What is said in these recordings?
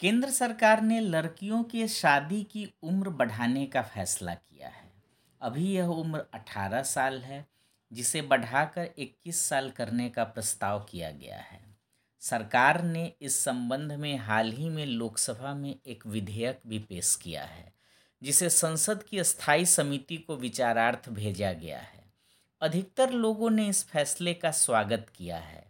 केंद्र सरकार ने लड़कियों की शादी की उम्र बढ़ाने का फैसला किया है। अभी यह उम्र 18 साल है, जिसे बढ़ाकर 21 साल करने का प्रस्ताव किया गया है। सरकार ने इस संबंध में हाल ही में लोकसभा में एक विधेयक भी पेश किया है, जिसे संसद की स्थायी समिति को विचारार्थ भेजा गया है। अधिकतर लोगों ने इस फैसले का स्वागत किया है।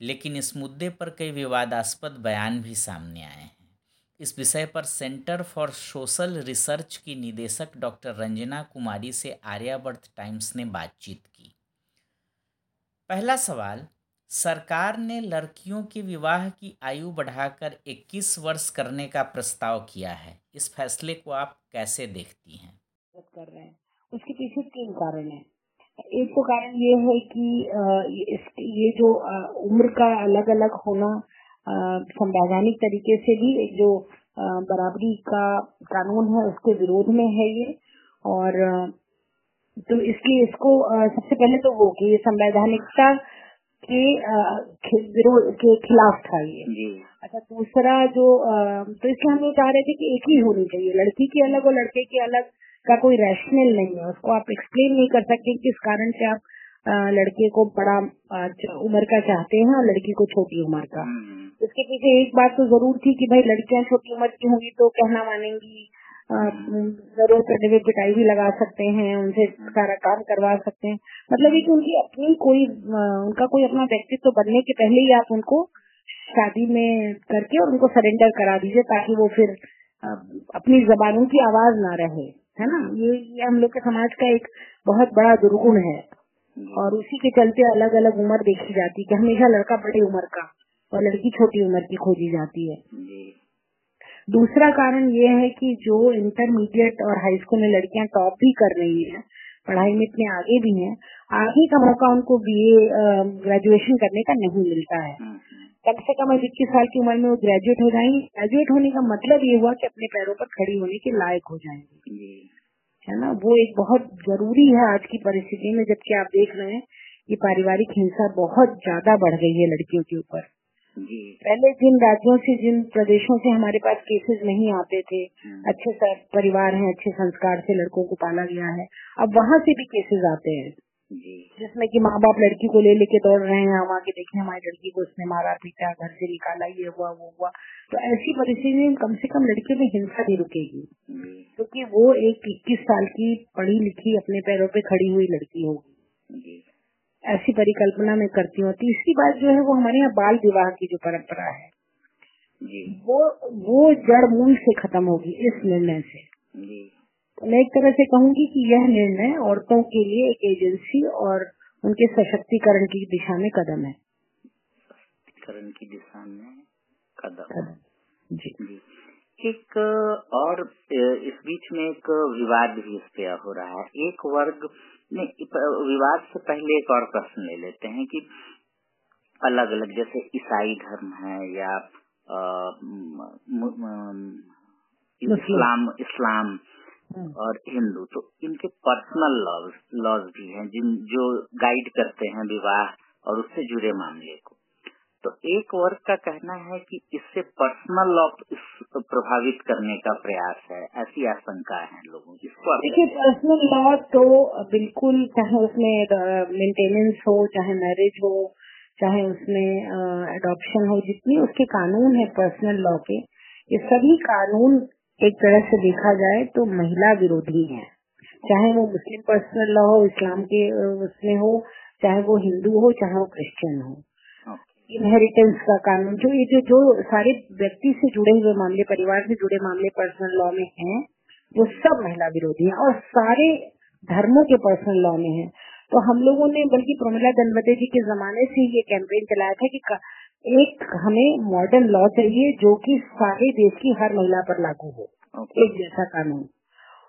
लेकिन इस मुद्दे पर कई विवादास्पद बयान भी सामने आए हैं। इस विषय पर सेंटर फॉर सोशल रिसर्च की निदेशक डॉक्टर रंजना कुमारी से आर्यावर्त टाइम्स ने बातचीत की। पहला सवाल, सरकार ने लड़कियों के विवाह की आयु बढ़ाकर 21 वर्ष करने का प्रस्ताव किया है। इस फैसले को आप कैसे देखती हैं? कर रहे हैं। उसके पीछे तीन कारण है। एक तो कारण ये है कि ये जो उम्र का अलग अलग होना संवैधानिक तरीके से भी एक जो बराबरी का कानून है उसके विरोध में है ये। और तो इसलिए इसको सबसे पहले तो वो कि संवैधानिकता के विरोध के खिलाफ था ये। अच्छा दूसरा जो तो इसलिए हम ये चाह रहे थे कि एक ही होनी चाहिए लड़की की अलग और लड़के की अलग। का कोई रैशनल नहीं है। उसको आप एक्सप्लेन नहीं कर सकते किस कारण से आप लड़के को बड़ा उम्र का चाहते हैं और लड़की को छोटी उम्र का। हम्म। इसके पीछे एक बात तो ज़रूर थी कि भाई लड़कियाँ छोटी उम्र की होंगी तो कहना मानेंगी ज़रूर ज़रूरत पड़ने पे पिटाई भी लगा सकते हैं उनसे सारा काम करवा सकते हैं। मतलब ये कि उनकी अपनी कोई उनका कोई अपना व्यक्तित्व तो बनने के पहले ही आप उनको शादी में करके और उनको सरेंडर करा दीजिए ताकि वो फिर अपनी जबानों की आवाज़ ना रहे। है ना? ये, ये हम लोग के समाज का एक बहुत बड़ा दुर्गुण है। और उसी के चलते अलग अलग उम्र देखी जाती है हमेशा लड़का बड़ी उम्र का और लड़की छोटी उम्र की खोजी जाती है। दूसरा कारण ये है कि जो इंटरमीडिएट और हाई स्कूल में लड़कियाँ टॉप भी कर रही हैं पढ़ाई में इतने आगे भी हैं आगे का मौका उनको बीए ग्रेजुएशन करने का नहीं मिलता है। हम्म। कम से कम अब इक्कीस साल की उम्र में वो ग्रेजुएट हो जाएँगे। ग्रेजुएट होने का मतलब ये हुआ कि अपने पैरों पर खड़ी होने के लायक हो जाएँगे। है ना? वो एक बहुत ज़रूरी है आज की परिस्थिति में जबकि आप देख रहे हैं कि पारिवारिक हिंसा बहुत ज़्यादा बढ़ गई है लड़कियों के ऊपर। पहले जिन राज्यों से जिन प्रदेशों से हमारे पास केसेस नहीं आते थे हम्म। अच्छे परिवार हैं अच्छे संस्कार से लड़कों को पाला गया है अब वहाँ से भी केसेस आते हैं। जिसमें कि माँ बाप लड़की को ले लेके दौड़ रहे हैं हम आके देखें हमारी लड़की को उसने मारा पीटा घर से निकाला ये हुआ वो हुआ। तो ऐसी परिस्थिति में कम से कम लड़के में हिंसा नहीं रुकेगी। क्योंकि तो वो एक इक्कीस साल की पढ़ी लिखी अपने पैरों पे खड़ी हुई लड़की होगी। ऐसी परिकल्पना में करती हूँ। तीसरी बात जो है वो हमारे यहाँ बाल विवाह की जो परंपरा है वो वो जड़ मूल से खत्म होगी इस निर्णय से। मैं एक तरह से कहूँगी कि यह निर्णय औरतों के लिए एक एजेंसी और उनके सशक्तिकरण की दिशा में कदम है सशक्तिकरण की दिशा में कदम, कदम। जी।, जी एक और इस बीच में एक विवाद भी इस पे हो रहा है एक वर्ग में विवाद से पहले एक और प्रश्न ले लेते हैं कि अलग अलग जैसे ईसाई धर्म है या आ, म, म, इस्लाम इस्लाम। और हिंदू तो इनके पर्सनल लॉज लॉज भी हैं जिन जो गाइड करते हैं विवाह और उससे जुड़े मामले को। तो एक वर्ग का कहना है कि इससे पर्सनल लॉ प्रभावित करने का प्रयास है ऐसी आशंका है लोगों की। देखिए पर्सनल लॉ तो बिल्कुल चाहे उसमें मेंटेनेंस हो चाहे मैरिज हो चाहे उसमें अडॉप्शन हो जितनी उसके कानून है पर्सनल लॉ के ये सभी कानून एक तरह से देखा जाए तो महिला विरोधी है। चाहे वो मुस्लिम पर्सनल लॉ हो इस्लाम के उसमें हो चाहे वो हिंदू हो चाहे वो क्रिश्चियन हो। इनहेरिटेंस का कानून जो ये जो जो सारे व्यक्ति से जुड़े हुए मामले परिवार से जुड़े मामले पर्सनल लॉ में हैं वो सब महिला विरोधी हैं और सारे धर्मों के पर्सनल लॉ में हैं। तो हम लोगों ने बल्कि प्रमिला दनवते जी के जमाने से ये कैंपेन चलाया था कि एक हमें मॉडर्न लॉ चाहिए जो कि सारे देश की हर महिला पर लागू हो okay. एक जैसा कानून।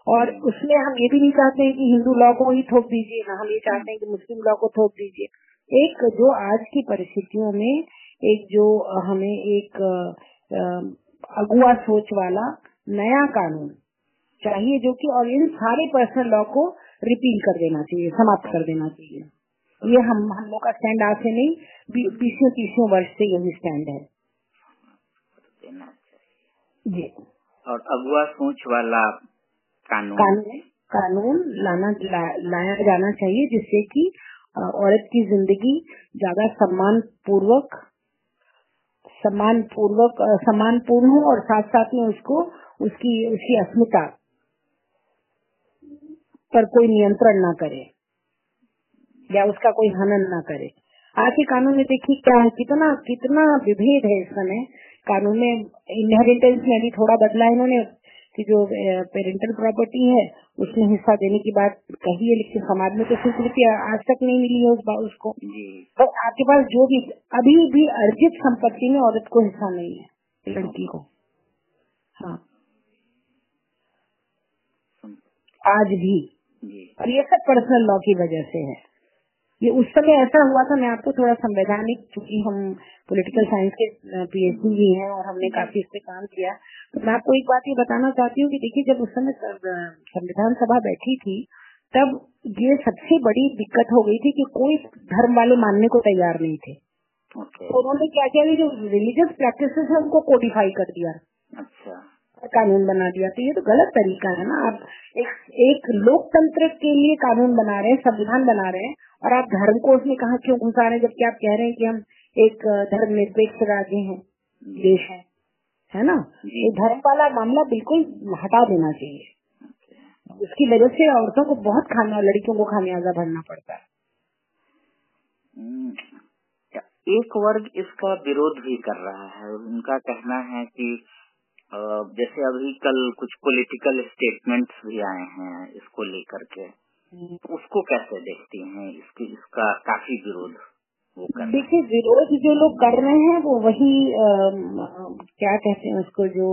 और उसमें हम ये भी नहीं चाहते हैं कि हिंदू लॉ को ही थोप दीजिए ना हम ये चाहते हैं कि मुस्लिम लॉ को थोप दीजिए। एक जो आज की परिस्थितियों में एक जो हमें एक अगुआ सोच वाला नया कानून चाहिए जो कि और इन सारे पर्सनल लॉ को रिपील कर देना चाहिए समाप्त कर देना चाहिए। ये हम हम लोग का स्टैंड आज से नहीं बीसों तीसों वर्ष से यही स्टैंड है। जी। और अगुआ सोच वाला कानून? कानून कानून लाना ला, लाया जाना चाहिए जिससे कि औरत की ज़िंदगी ज़्यादा सम्मान पूर्वक सम्मान पूर्वक सम्मान पूर्ण हो और साथ साथ में उसको उसकी उसकी अस्मिता पर कोई नियंत्रण ना करे। या उसका कोई हनन ना करे। आज के कानून में देखिए क्या है कितना कितना विभेद है इस समय। कानून में इनहेरिटेंस में अभी थोड़ा बदला है इन्होंने कि जो पेरेंटल प्रॉपर्टी है उसमें हिस्सा देने की बात कही है लेकिन समाज में तो स्वीकृति आज तक नहीं मिली है उस बात उसको। तो आपके पास जो भी अभी भी अर्जित संपत्ति में औरत को हिस्सा नहीं है लड़की को। हाँ। आज भी। और ये सब पर्सनल लॉ की वजह से है। ये उस समय ऐसा हुआ था मैं आपको थोड़ा संवैधानिक चूँकि हम पॉलिटिकल साइंस के पीएचडी भी हैं और हमने काफ़ी इस पे काम किया। तो मैं आपको एक बात ये बताना चाहती हूँ कि देखिए जब उस समय संविधान सभा बैठी थी तब ये सबसे बड़ी दिक्कत हो गई थी कि कोई धर्म वाले मानने को तैयार नहीं थे। तो उन्होंने क्या किया जो रिलीजियस प्रैक्टिस है उनको कोडिफाई कर दिया। अच्छा। कानून बना दिया। तो ये तो गलत तरीका है ना आप एक एक लोकतंत्र के लिए कानून बना रहे हैं संविधान बना रहे हैं और आप धर्म को उसमें कहा क्यों घुसा रहे हैं जबकि आप कह रहे हैं कि हम एक धर्म निरपेक्ष राज्य है। देश है। है ना? ये धर्म वाला मामला बिल्कुल हटा देना चाहिए। उसकी वजह से औरतों को बहुत खाना लड़कियों को खामियाजा भरना पड़ता है। हम्म। एक वर्ग इसका विरोध भी कर रहा है। उनका कहना है कि जैसे अभी कल कुछ पॉलिटिकल स्टेटमेंट्स भी आए हैं इसको लेकर के। तो उसको कैसे देखती हैं? इसकी इसका काफ़ी विरोध देखिए विरोध जो लोग कर रहे हैं वो वही आ, क्या कहते हैं उसको जो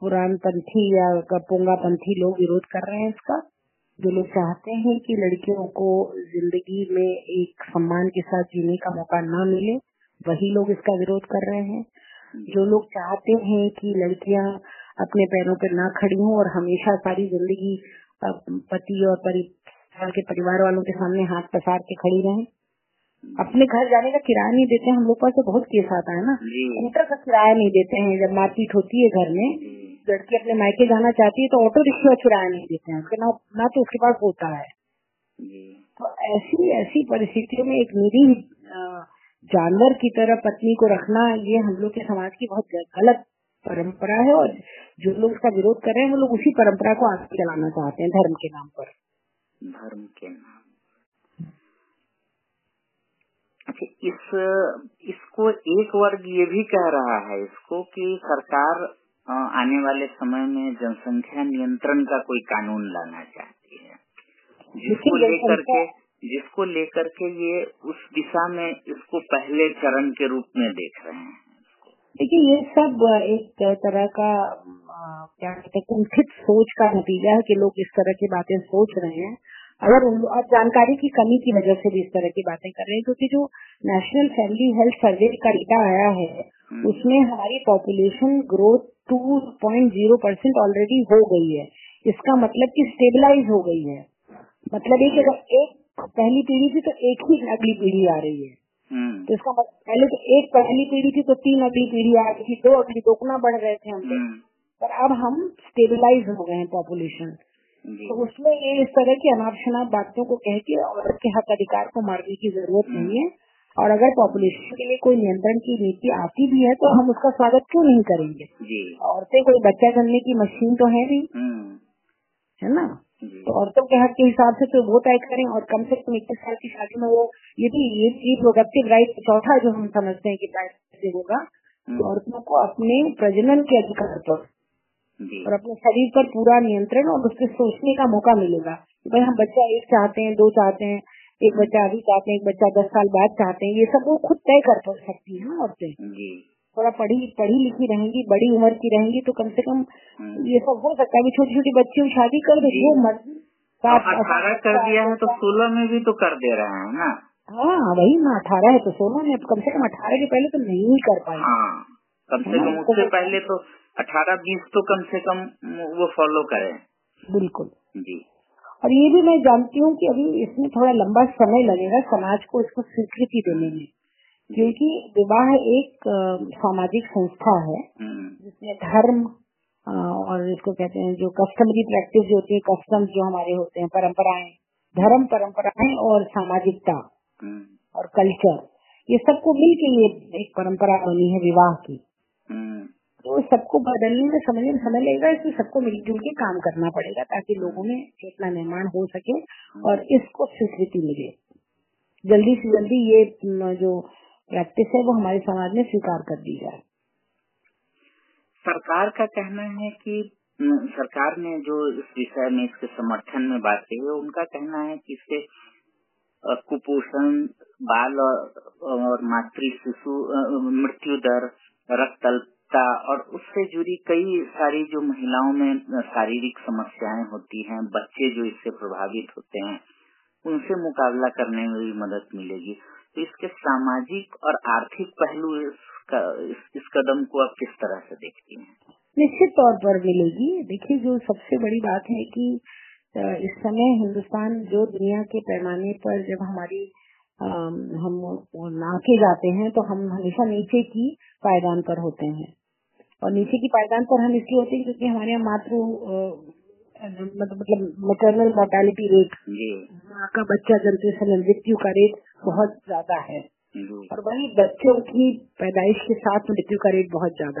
पुरान पंथी या कपोंगा पंथी लोग विरोध कर रहे हैं इसका। जो लोग चाहते हैं कि लड़कियों को ज़िंदगी में एक सम्मान के साथ जीने का मौका न मिले वही लोग इसका विरोध कर रहे हैं। जो लोग चाहते हैं कि लड़कियाँ अपने पैरों पर ना खड़ी हों और हमेशा सारी ज़िंदगी पति और परिवार के परिवार वालों के सामने हाथ पसार के खड़ी रहे। अपने घर जाने का किराया नहीं देते हम लोग पास तो बहुत केस आता है ना। इंटर का किराया नहीं देते हैं जब मारपीट होती है घर में लड़की अपने मायके जाना चाहती है तो ऑटो रिक्शा किराया नहीं देते हैं। उसके ना ना तो उसके पास होता है। तो ऐसी ऐसी परिस्थितियों में एक निरी जानवर की तरह पत्नी को रखना ये हम लोग के समाज की बहुत गलत परंपरा है और जो लोग उसका विरोध कर रहे हैं वो लोग उसी परंपरा को आगे चलाना चाहते हैं धर्म के नाम पर। धर्म के नाम। अच्छा इस इसको एक वर्ग ये भी कह रहा है इसको कि सरकार आने वाले समय में जनसंख्या नियंत्रण का कोई कानून लाना चाहती है। जिसको लेकर के जिसको लेकर के ये उस दिशा में इसको पहले चरण के रूप में देख रहे हैं। देखिए ये सब एक तरह का क्या कहते हैं कुंठित सोच का नतीजा है कि लोग इस तरह की बातें सोच रहे हैं अगर अब जानकारी की कमी की वजह से भी इस तरह की बातें कर रहे हैं क्योंकि जो नेशनल फैमिली हेल्थ सर्वे का डेटा आया है हम्म। उसमें हमारी पॉपुलेशन ग्रोथ 2.0 परसेंट ऑलरेडी हो गई है इसका मतलब कि स्टेबलाइज हो गई है मतलब एक अगर एक पहली पीढ़ी थी तो एक ही अगली पीढ़ी आ रही है हम्म। तो इसका मतलब पहले तो एक पहली पीढ़ी थी तो तीन अगली पीढ़ी आ रही थी दो अगली दोगुना बढ़ रहे थे हम। पर अब हम स्टेबलाइज हो गए हैं पॉपुलेशन तो उसमें ये इस तरह की अनाप शनाप बातों को कह के औरत के हक अधिकार को मारने की ज़रूरत हम्म। नहीं है। और अगर पॉपुलेशन के लिए कोई नियंत्रण की नीति आती भी है तो हम उसका स्वागत क्यों नहीं करेंगे? औरतें कोई बच्चा करने की मशीन तो है नहीं। है ना? तो औरतों के हक के हिसाब से तो वो तय करें और कम से कम इक्कीस साल की शादी में वो ये भी ये रिप्रोडक्टिव राइट चौथा जो हम समझते हैं कि होगा तो औरतों को अपने प्रजनन के अधिकार पर और अपने शरीर पर पूरा नियंत्रण और उसके सोचने का मौका मिलेगा। भाई हम बच्चा एक चाहते हैं दो चाहते हैं एक बच्चा अभी चाहते हैं एक बच्चा दस साल बाद चाहते हैं ये सब वो खुद तय कर सकती है औरतें। थोड़ा पढ़ी पढ़ी लिखी रहेंगी बड़ी उम्र की रहेंगी तो कम से कम हम्म। ये सब हो सकता है। छोटी छोटी बच्चियों शादी कर दे जो। मर्ज़ी। अठारह कर दिया है तो सोलह में भी तो कर दे रहे हैं ना। हाँ वही ना अठारह है तो सोलह में कम से कम अठारह के पहले तो नहीं कर पाए। हाँ, कम से कम उससे पहले तो अठारह बीस तो कम से कम वो फॉलो करें बिल्कुल जी और ये भी मैं जानती हूँ कि अभी इसमें थोड़ा लंबा समय लगेगा समाज को इसको स्वीकृति देने में क्योंकि विवाह एक सामाजिक संस्था है हम्म। जिसमें धर्म और इसको कहते हैं जो कस्टमरी प्रैक्टिस जो होती है कस्टम्स जो हमारे होते हैं परंपराएँ धर्म परंपराएँ और सामाजिकता हम्म। और कल्चर ये सबको मिलके ये एक परंपरा बनी है विवाह की हम्म। तो सबको बदलने में समझने में समय लगेगा इसमें सबको मिलजुल के काम करना पड़ेगा, ताकि लोगों में चेतना निर्माण हो सके और इसको स्वीकृति मिले। जल्दी से जल्दी ये जो प्रैक्टिस है, वो हमारे समाज में स्वीकार कर दी जाए। सरकार का कहना है कि सरकार ने जो इस विषय में, इसके समर्थन में बात कही है, उनका कहना है कि इससे कुपोषण, बाल और मातृ शिशु मृत्यु दर रक्त अल्पता और उससे जुड़ी कई सारी जो महिलाओं में शारीरिक समस्याएँ होती हैं बच्चे जो इससे प्रभावित होते हैं उनसे मुकाबला करने में भी मदद मिलेगी। तो इसके सामाजिक और आर्थिक पहलू इस, इस कदम को आप किस तरह से देखती हैं? निश्चित तौर पर मिलेगी। देखिए जो सबसे बड़ी बात है कि इस समय हिंदुस्तान जो दुनिया के पैमाने पर जब हमारी हम नाके जाते हैं तो हम हमेशा नीचे की पायदान पर होते हैं। और नीचे की पायदान पर हम इसलिए होते हैं क्योंकि हमारे यहाँ मातृ मतलब मेटरनल मोर्टेलिटी रेट माँ का बच्चा जलते समय मृत्यु का रेट बहुत ज़्यादा है। और वही बच्चों की पैदाइश के साथ मृत्यु का रेट बहुत ज़्यादा